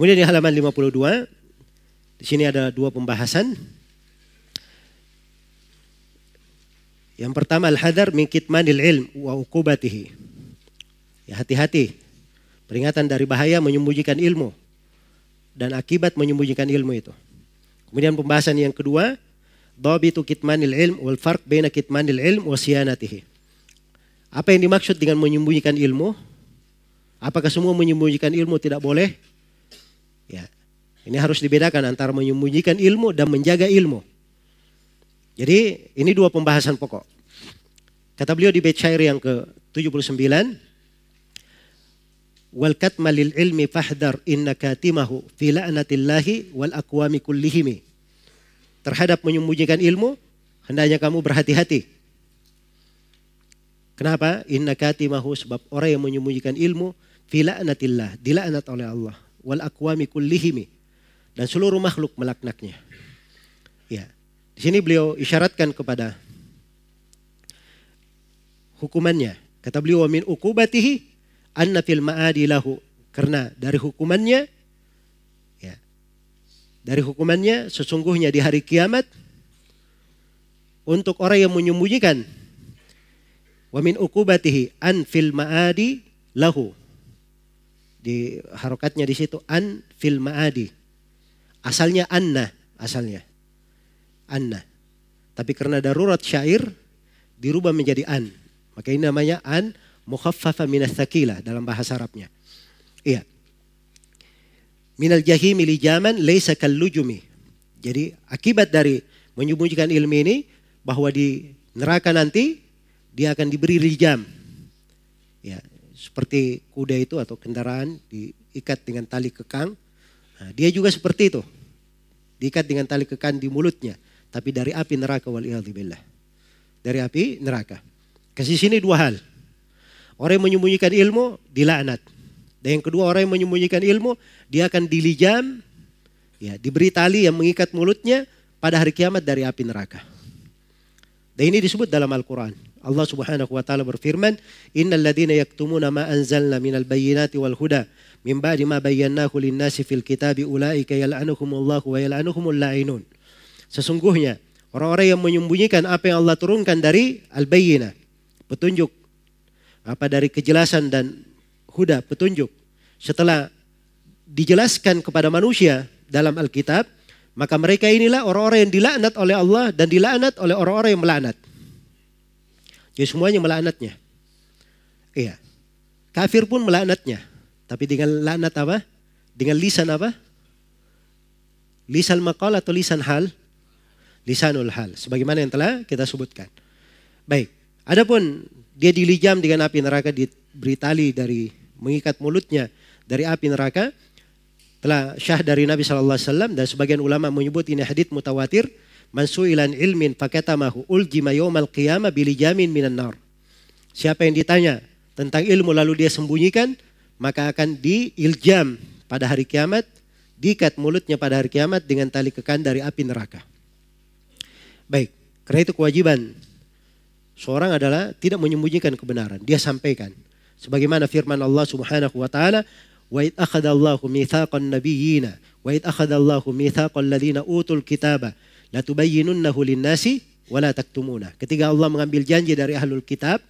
Kemudian di halaman 52, di sini ada dua pembahasan. Yang pertama al-hadar min ilm wa uqubatihi. Ya hati-hati. Peringatan dari bahaya menyembunyikan ilmu dan akibat menyembunyikan ilmu itu. Kemudian pembahasan yang kedua, dhabitu kitmanil ilm wal farq baina kitmanil ilm wa siyanatihi. Apa yang dimaksud dengan menyembunyikan ilmu? Apakah semua menyembunyikan ilmu tidak boleh? Ini harus dibedakan antara menyembunyikan ilmu dan menjaga ilmu. Jadi ini dua pembahasan pokok. Kata beliau di syair yang ke-79, wal katma lil ilmi fahdar inna katimahu fi la'natillahi wal aqwami kullihimi. Terhadap menyembunyikan ilmu, hendaknya kamu berhati-hati. Kenapa? Inna katimahu sebab orang yang menyembunyikan ilmu fi la'natillah, dilaknat oleh Allah wal aqwami kullihimi dan seluruh makhluk melaknatnya. Ya. Di sini beliau isyaratkan kepada hukumannya. Kata beliau min ukubatihi anna fil ma'adi lahu. Karena dari hukumannya ya. Dari hukumannya sesungguhnya di hari kiamat untuk orang yang menyembunyikan wa min ukubatihi an fil ma'adi lahu. Di harokatnya di situ an fil ma'adi. Asalnya anna, asalnya. Anna. Tapi karena darurat syair dirubah menjadi an. Maka ini namanya an mukhaffafa minas thaqila dalam bahasa Arabnya. Iya. Minal jahimi lijaman laysa kallujumi. Jadi akibat dari menyembunyikan ilmu ini bahwa di neraka nanti dia akan diberi lijam. Ya, seperti kuda itu atau kendaraan diikat dengan tali kekang. Nah, dia juga seperti itu. Diikat dengan tali kekang di mulutnya, tapi dari api neraka wal billah. Dari api neraka. Kasih sini dua hal. Orang yang menyembunyikan ilmu dilaknat. Dan yang kedua orang yang menyembunyikan ilmu dia akan dilijam ya diberi tali yang mengikat mulutnya pada hari kiamat dari api neraka. Dan ini disebut dalam Al-Qur'an. Allah Subhanahu wa taala berfirman, "Innal ladzina yaktumuna ma anzalna minal bayyinati wal huda min ba'di ma bayyanahu lin-nasi fil kitabi ulaika yal'anuhumullahu wa yal'anuhumul la'inun." Sesungguhnya orang-orang yang menyembunyikan apa yang Allah turunkan dari al-bayyinah petunjuk apa dari kejelasan dan huda petunjuk setelah dijelaskan kepada manusia dalam Alkitab maka mereka inilah orang-orang yang dilaknat oleh Allah dan dilaknat oleh orang-orang yang melaknat. Jadi semuanya melaknatnya. Iya. Kafir pun melaknatnya. Tapi dengan laknat apa? Dengan lisan apa? Lisan maqal atau lisan hal? Lisanul hal. Sebagaimana yang telah kita sebutkan. Baik. Adapun dia dilijam dengan api neraka diberi tali dari mengikat mulutnya dari api neraka telah syah dari Nabi SAW dan sebagian ulama menyebut ini hadith mutawatir mansuilan ilmin fakatamahu uljima yawmal qiyamah bilijamin minan nar. Siapa yang ditanya tentang ilmu lalu dia sembunyikan maka akan diiljam pada hari kiamat diikat mulutnya pada hari kiamat dengan tali kekan dari api neraka. Baik, karena itu kewajiban Seorang adalah tidak menyembunyikan kebenaran, dia sampaikan. Sebagaimana firman Allah Subhanahu wa taala, "Wa id akhadallahu mitsaqan nabiyyina wa id akhadallahu mitsaqal ladzina utul kitaba la tubayyinunnahu lin-nasi wa taktumuna." Ketika Allah mengambil janji dari ahlul kitab,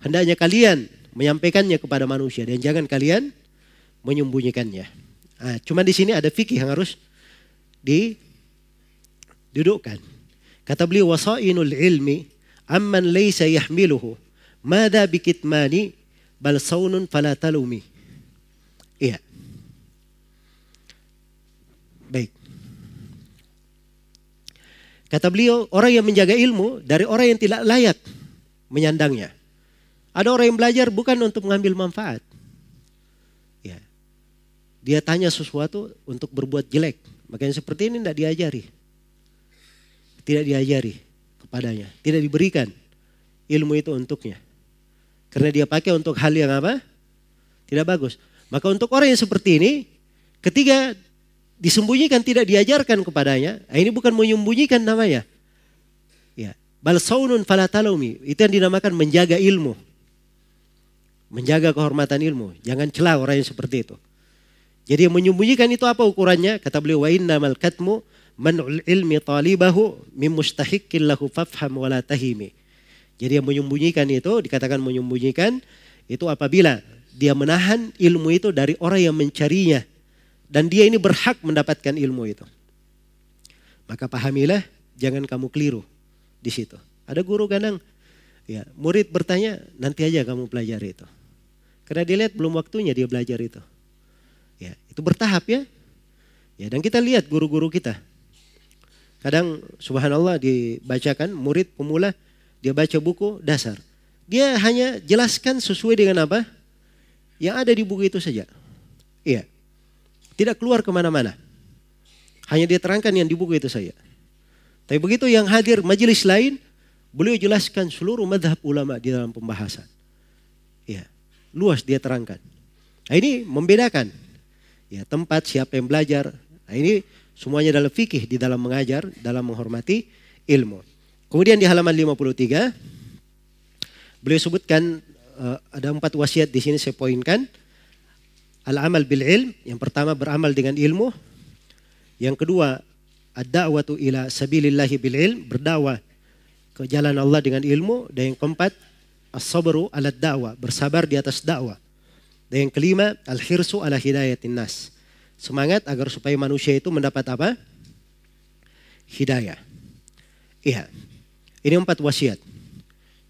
hendaknya kalian menyampaikannya kepada manusia dan jangan kalian menyembunyikannya. Nah, cuma di sini ada fikih yang harus didudukkan. Kata beliau wasainul ilmi amman laysa yahmiluhu mada bikitmani bal saunun fala talumi. Iya. Baik. Kata beliau, orang yang menjaga ilmu dari orang yang tidak layak menyandangnya. Ada orang yang belajar bukan untuk mengambil manfaat. Ya. Dia tanya sesuatu untuk berbuat jelek. Makanya seperti ini tidak diajari. Tidak diajari kepadanya. Tidak diberikan ilmu itu untuknya. Karena dia pakai untuk hal yang apa? Tidak bagus. Maka untuk orang yang seperti ini, ketika disembunyikan tidak diajarkan kepadanya, nah ini bukan menyembunyikan namanya. Ya, bal saunun falatalumi, itu yang dinamakan menjaga ilmu. Menjaga kehormatan ilmu. Jangan celah orang yang seperti itu. Jadi yang menyembunyikan itu apa ukurannya? Kata beliau wa innamal katmu man'ul ilmi talibahu mim mustahiqqin lahu fafham wala tahimi. Jadi yang menyembunyikan itu dikatakan menyembunyikan itu apabila dia menahan ilmu itu dari orang yang mencarinya dan dia ini berhak mendapatkan ilmu itu. Maka pahamilah jangan kamu keliru di situ. Ada guru kadang ya murid bertanya nanti aja kamu pelajari itu. Karena dia lihat belum waktunya dia belajar itu. Ya, itu bertahap ya. Ya, dan kita lihat guru-guru kita. Kadang subhanallah dibacakan murid pemula dia baca buku dasar. Dia hanya jelaskan sesuai dengan apa? Yang ada di buku itu saja. Iya. Tidak keluar ke mana-mana. Hanya dia terangkan yang di buku itu saja. Tapi begitu yang hadir majelis lain, beliau jelaskan seluruh madhab ulama di dalam pembahasan. Luas dia terangkan. Nah, ini membedakan ya tempat siapa yang belajar. Nah, ini semuanya dalam fikih di dalam mengajar, dalam menghormati ilmu. Kemudian di halaman 53 beliau sebutkan uh, ada empat wasiat di sini saya poinkan. Al-amal bil ilm, yang pertama beramal dengan ilmu. Yang kedua, ad-da'watu ila sabilillahi bil ilm, berdakwah ke jalan Allah dengan ilmu. Dan yang keempat, as-sabru ala dakwah, bersabar di atas dakwah. Dan yang kelima, al-hirsu ala hidayatin nas. Semangat agar supaya manusia itu mendapat apa? Hidayah. Iya. Ini empat wasiat.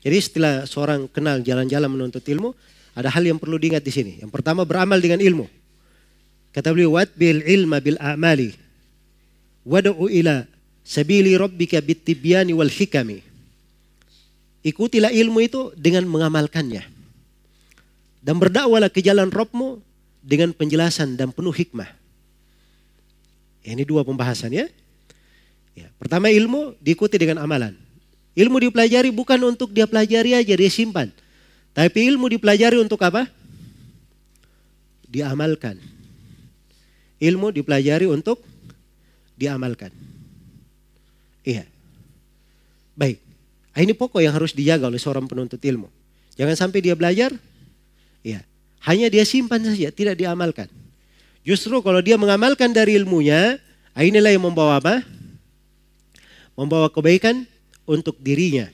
Jadi setelah seorang kenal jalan-jalan menuntut ilmu, ada hal yang perlu diingat di sini. Yang pertama beramal dengan ilmu. Kata beliau, "Wat bil ilma bil a'mali. Wad'u ila sabili rabbika bitibyani wal hikami." Ikutilah ilmu itu dengan mengamalkannya. Dan berdakwalah ke jalan Rabbmu dengan penjelasan dan penuh hikmah. Ini dua pembahasan ya. ya. Pertama ilmu diikuti dengan amalan. Ilmu dipelajari bukan untuk dia pelajari aja, dia simpan. Tapi ilmu dipelajari untuk apa? Diamalkan. Ilmu dipelajari untuk diamalkan. Iya. Baik. Ah, ini pokok yang harus dijaga oleh seorang penuntut ilmu. Jangan sampai dia belajar, iya. Hanya dia simpan saja, tidak diamalkan. Justru kalau dia mengamalkan dari ilmunya, ah, inilah yang membawa apa? Membawa kebaikan untuk dirinya.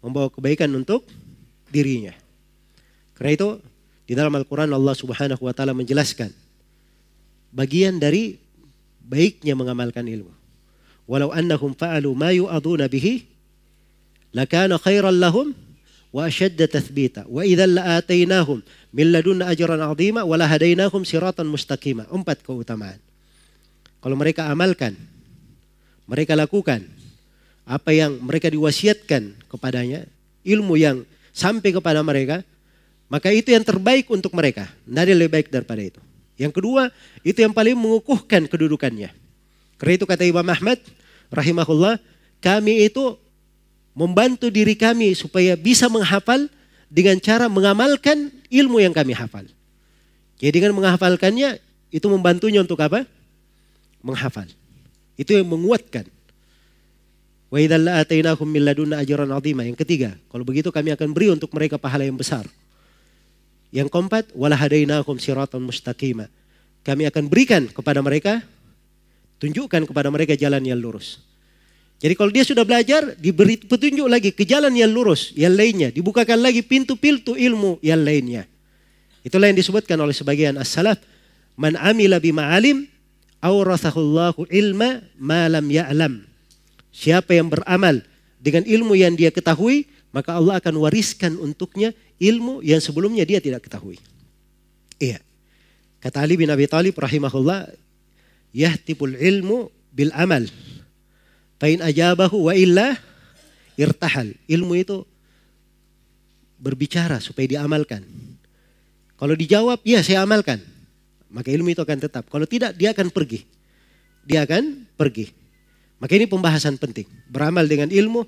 Membawa kebaikan untuk dirinya. Karena itu di dalam Al-Quran Allah subhanahu wa ta'ala menjelaskan bagian dari baiknya mengamalkan ilmu. Walau annahum fa'alu ma yu'aduna bihi lakana khairan lahum wa ashadda tathbita wa idhan la'atainahum min ladunna ajran 'azima wa lahadainahum siratan. Empat keutamaan. Kalau mereka amalkan, mereka lakukan apa yang mereka diwasiatkan kepadanya, ilmu yang sampai kepada mereka, maka itu yang terbaik untuk mereka. Tidak ada lebih baik daripada itu. Yang kedua, itu yang paling mengukuhkan kedudukannya. Karena itu kata Imam Ahmad, rahimahullah, kami itu membantu diri kami supaya bisa menghafal dengan cara mengamalkan ilmu yang kami hafal. Jadi dengan menghafalkannya, itu membantunya untuk apa? Menghafal. Itu yang menguatkan. Wa ajran. Yang ketiga, kalau begitu kami akan beri untuk mereka pahala yang besar. Yang keempat, wala hadainahum siratan mustaqima. Kami akan berikan kepada mereka tunjukkan kepada mereka jalan yang lurus. Jadi kalau dia sudah belajar, diberi petunjuk lagi ke jalan yang lurus, yang lainnya. Dibukakan lagi pintu-pintu ilmu yang lainnya. Itulah yang disebutkan oleh sebagian as-salaf. Man amila bima alim, awrathahullahu ilma ma lam ya'lam. Siapa yang beramal dengan ilmu yang dia ketahui, maka Allah akan wariskan untuknya ilmu yang sebelumnya dia tidak ketahui. Iya. Kata Ali bin Abi Thalib rahimahullah, yahtibul ilmu bil amal. Fain ajabahu wa illa irtahal. Ilmu itu berbicara supaya diamalkan. Kalau dijawab, ya saya amalkan. Maka ilmu itu akan tetap. Kalau tidak, dia akan pergi. Dia akan pergi. Maka ini pembahasan penting. Beramal dengan ilmu,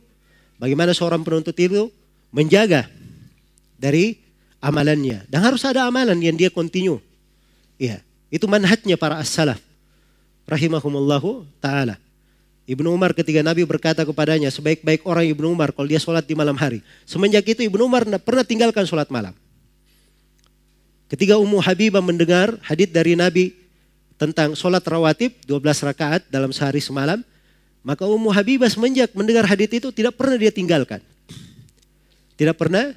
bagaimana seorang penuntut ilmu menjaga dari amalannya. Dan harus ada amalan yang dia kontinu. Iya, itu manhajnya para as-salaf. Rahimahumullahu ta'ala. Ibnu Umar ketika Nabi berkata kepadanya, sebaik-baik orang Ibnu Umar kalau dia sholat di malam hari. Semenjak itu Ibnu Umar pernah tinggalkan sholat malam. Ketika Ummu Habibah mendengar hadis dari Nabi tentang sholat rawatib 12 rakaat dalam sehari semalam, maka Ummu Habibah semenjak mendengar hadis itu tidak pernah dia tinggalkan. Tidak pernah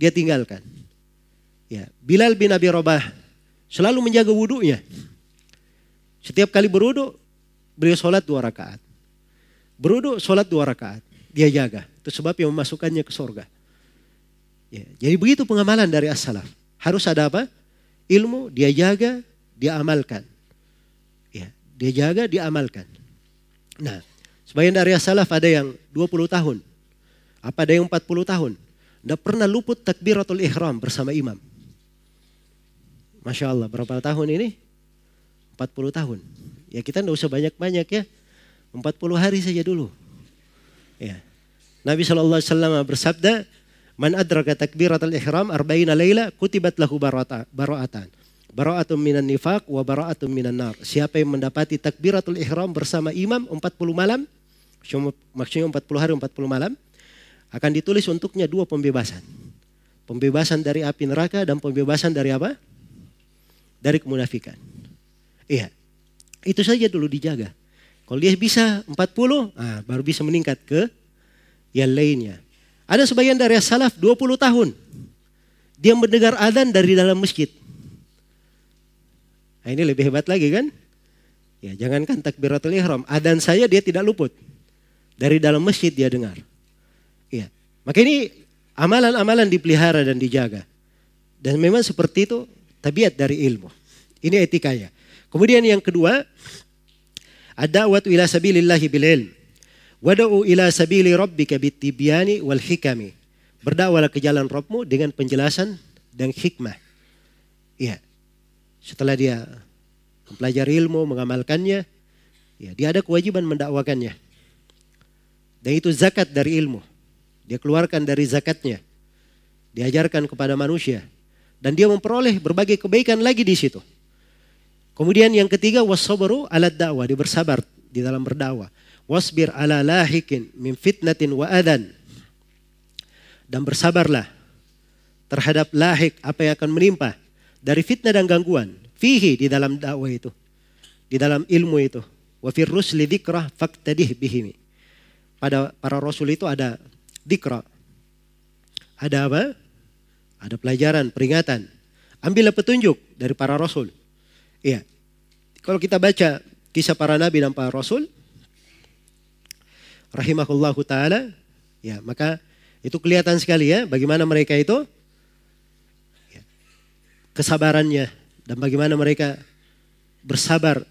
dia tinggalkan. Ya, Bilal bin Abi Rabah selalu menjaga wudhunya. Setiap kali berwudhu, beliau sholat dua rakaat. Berwudhu, sholat dua rakaat. Dia jaga. Itu sebab yang memasukkannya ke sorga. Ya, jadi begitu pengamalan dari as-salaf. Harus ada apa? Ilmu, dia jaga, dia amalkan. Ya, dia jaga, dia amalkan. Nah, sebagian dari as-salaf ada yang 20 tahun. Apa ada yang 40 tahun. Tidak pernah luput takbiratul ihram bersama imam. Masya Allah, berapa tahun ini? 40 tahun. Ya kita tidak usah banyak-banyak ya. 40 hari saja dulu. Ya. Nabi SAW bersabda, Man adraka takbiratul ihram arba'ina layla kutibat lahu bara'atan. Bara'atun minan nifaq wa bara'atun minan nar. Siapa yang mendapati takbiratul ihram bersama imam 40 malam, maksudnya 40 hari 40 malam, akan ditulis untuknya dua pembebasan. Pembebasan dari api neraka dan pembebasan dari apa? Dari kemunafikan. Iya. Itu saja dulu dijaga. Kalau dia bisa 40, ah, baru bisa meningkat ke yang lainnya. Ada sebagian dari salaf 20 tahun. Dia mendengar adzan dari dalam masjid. Nah, ini lebih hebat lagi kan? Ya, jangankan takbiratul ihram, adzan saya dia tidak luput. Dari dalam masjid dia dengar. Ya. Maka ini amalan-amalan dipelihara dan dijaga. Dan memang seperti itu tabiat dari ilmu. Ini etikanya. Kemudian yang kedua, ada waktu ila sabilillahi bil ilm. Wada'u ila sabili rabbika bitibyani wal hikami. Berdakwalah ke jalan Rabbmu dengan penjelasan dan hikmah. Iya. Setelah dia mempelajari ilmu, mengamalkannya, ya dia ada kewajiban mendakwakannya. Dan itu zakat dari ilmu. Dia keluarkan dari zakatnya. Diajarkan kepada manusia. Dan dia memperoleh berbagai kebaikan lagi di situ. Kemudian yang ketiga wasabaru alat dakwah, dia bersabar di dalam berdakwah. Wasbir ala lahikin min fitnatin wa adan. Dan bersabarlah terhadap lahik apa yang akan menimpa dari fitnah dan gangguan. Fihi di dalam dakwah itu. Di dalam ilmu itu. Wa fir rusli dzikrah faktadih bihimi. Pada para rasul itu ada dikra. Ada apa? Ada pelajaran, peringatan. Ambillah petunjuk dari para rasul. Iya. Kalau kita baca kisah para nabi dan para rasul, rahimahullahu taala, ya maka itu kelihatan sekali ya bagaimana mereka itu ya, kesabarannya dan bagaimana mereka bersabar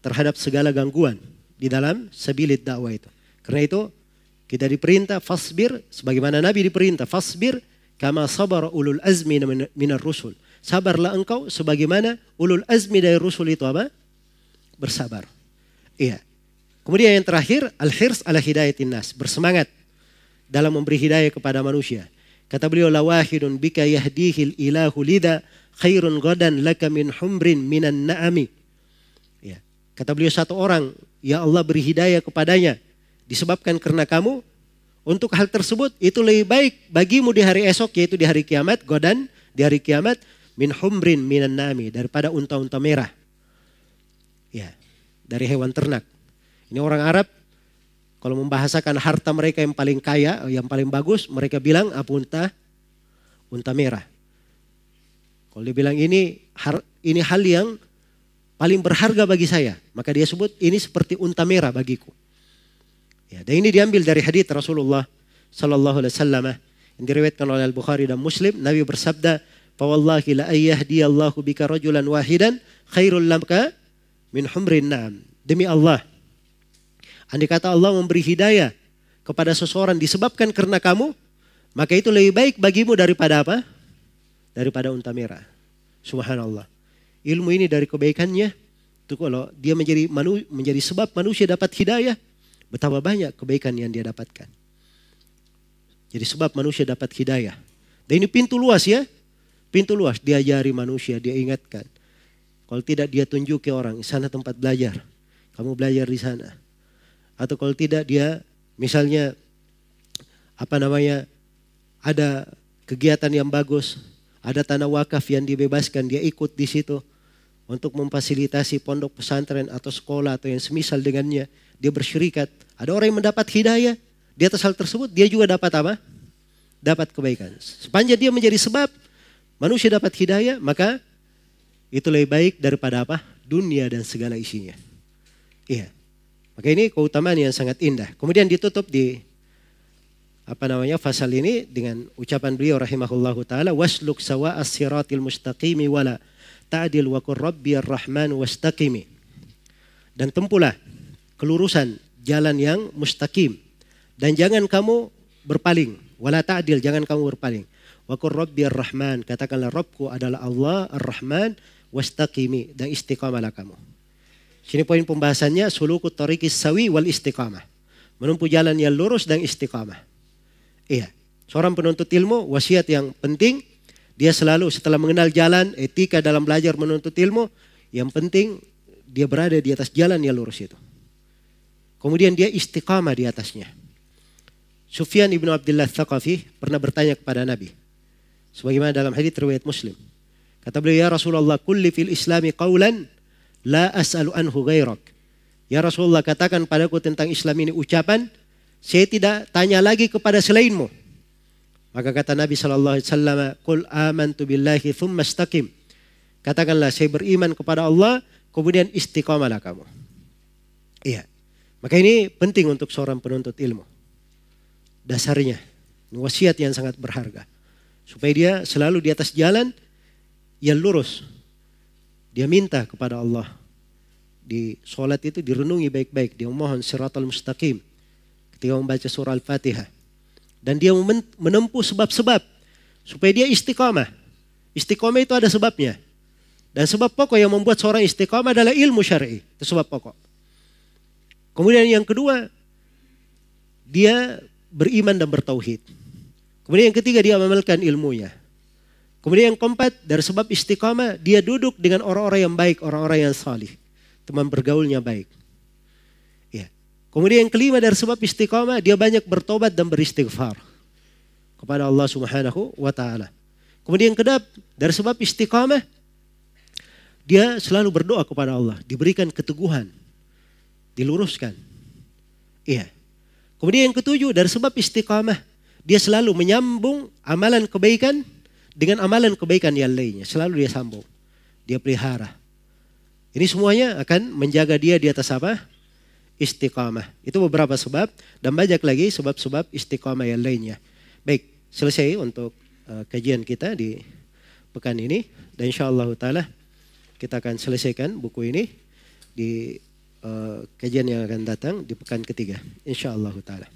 terhadap segala gangguan di dalam sabilit dakwah itu. Karena itu kita diperintah fasbir sebagaimana Nabi diperintah fasbir kama sabar ulul azmi minar rusul. Sabarlah engkau sebagaimana ulul azmi dari rusul itu apa? Bersabar. Iya. Kemudian yang terakhir, al-hirs ala hidayatin nas. Bersemangat dalam memberi hidayah kepada manusia. Kata beliau, lawahidun bika yahdihil ilahu lida khairun godan laka min humrin minan na'ami. Ya. Kata beliau satu orang, ya Allah beri hidayah kepadanya. Disebabkan karena kamu, untuk hal tersebut itu lebih baik bagimu di hari esok, yaitu di hari kiamat, godan di hari kiamat, min humrin minan na'ami. Daripada unta-unta merah. Ya, dari hewan ternak. Ini orang Arab kalau membahasakan harta mereka yang paling kaya, yang paling bagus, mereka bilang apa unta? Unta merah. Kalau dia bilang ini ini hal yang paling berharga bagi saya, maka dia sebut ini seperti unta merah bagiku. Ya, dan ini diambil dari hadis Rasulullah sallallahu alaihi wasallam yang diriwayatkan oleh Al Bukhari dan Muslim. Nabi bersabda, "Fawallahi la ayyahdi bika rajulan wahidan khairul laka min humrin na'am." Demi Allah, Andai kata Allah memberi hidayah kepada seseorang disebabkan karena kamu, maka itu lebih baik bagimu daripada apa? Daripada unta merah. Subhanallah. Ilmu ini dari kebaikannya, itu kalau dia menjadi manu, menjadi sebab manusia dapat hidayah, betapa banyak kebaikan yang dia dapatkan. Jadi sebab manusia dapat hidayah. Dan ini pintu luas ya. Pintu luas, diajari manusia, dia ingatkan. Kalau tidak dia tunjuki orang, sana tempat belajar. Kamu belajar di sana atau kalau tidak dia misalnya apa namanya ada kegiatan yang bagus Ada tanah wakaf yang dibebaskan, dia ikut di situ untuk memfasilitasi pondok pesantren atau sekolah atau yang semisal dengannya. Dia bersyirikat. Ada orang yang mendapat hidayah di atas hal tersebut, dia juga dapat apa? Dapat kebaikan. Sepanjang dia menjadi sebab manusia dapat hidayah, maka itu lebih baik daripada apa? Dunia dan segala isinya. Iya. Maka ini keutamaan yang sangat indah. Kemudian ditutup di apa namanya pasal ini dengan ucapan beliau rahimahullahu taala wasluk sawa as-siratil mustaqimi wala ta'dil wa qur ar-rahman wastaqimi. Dan tempulah kelurusan jalan yang mustaqim dan jangan kamu berpaling wala ta'dil jangan kamu berpaling. Wa qur rabbi ar-rahman katakanlah Rabbku adalah Allah ar-Rahman wastaqimi dan istiqamalah kamu. Sini poin pembahasannya sulukut tariqis sawi wal istiqamah. Menempuh jalan yang lurus dan istiqamah. Iya. Seorang penuntut ilmu, wasiat yang penting, dia selalu setelah mengenal jalan, etika dalam belajar menuntut ilmu, yang penting dia berada di atas jalan yang lurus itu. Kemudian dia istiqamah di atasnya. Sufyan ibnu Abdullah Thaqafi pernah bertanya kepada Nabi. Sebagaimana dalam hadis riwayat Muslim. Kata beliau, Ya Rasulullah, kulli fil islami qawlan la as'alu anhu ghairak. Ya Rasulullah, katakan padaku tentang Islam ini ucapan saya tidak tanya lagi kepada selainmu. Maka kata Nabi Shallallahu Alaihi Wasallam, "Qul amantu billahi thumma istaqim." Katakanlah saya beriman kepada Allah, kemudian istiqamalah kamu. Iya. Maka ini penting untuk seorang penuntut ilmu. Dasarnya, wasiat yang sangat berharga. Supaya dia selalu di atas jalan yang lurus. Dia minta kepada Allah. Di sholat itu direnungi baik-baik. Dia mohon siratal mustaqim ketika membaca surah Al-Fatihah. Dan dia menempuh sebab-sebab supaya dia istiqamah. Istiqamah itu ada sebabnya. Dan sebab pokok yang membuat seorang istiqamah adalah ilmu syar'i. Itu sebab pokok. Kemudian yang kedua, dia beriman dan bertauhid. Kemudian yang ketiga dia mengamalkan ilmunya. Kemudian yang keempat, dari sebab istiqamah, dia duduk dengan orang-orang yang baik, orang-orang yang salih. Teman bergaulnya baik. Kemudian yang kelima dari sebab istiqamah dia banyak bertobat dan beristighfar kepada Allah Subhanahu wa taala. Kemudian yang kedap dari sebab istiqamah dia selalu berdoa kepada Allah, diberikan keteguhan, diluruskan. Iya. Kemudian yang ketujuh dari sebab istiqamah dia selalu menyambung amalan kebaikan dengan amalan kebaikan yang lainnya, selalu dia sambung. Dia pelihara. Ini semuanya akan menjaga dia di atas apa? istiqamah. Itu beberapa sebab dan banyak lagi sebab-sebab istiqamah yang lainnya. Baik, selesai untuk uh, kajian kita di pekan ini dan insya Allah taala kita akan selesaikan buku ini di uh, kajian yang akan datang di pekan ketiga. Insya Allah taala.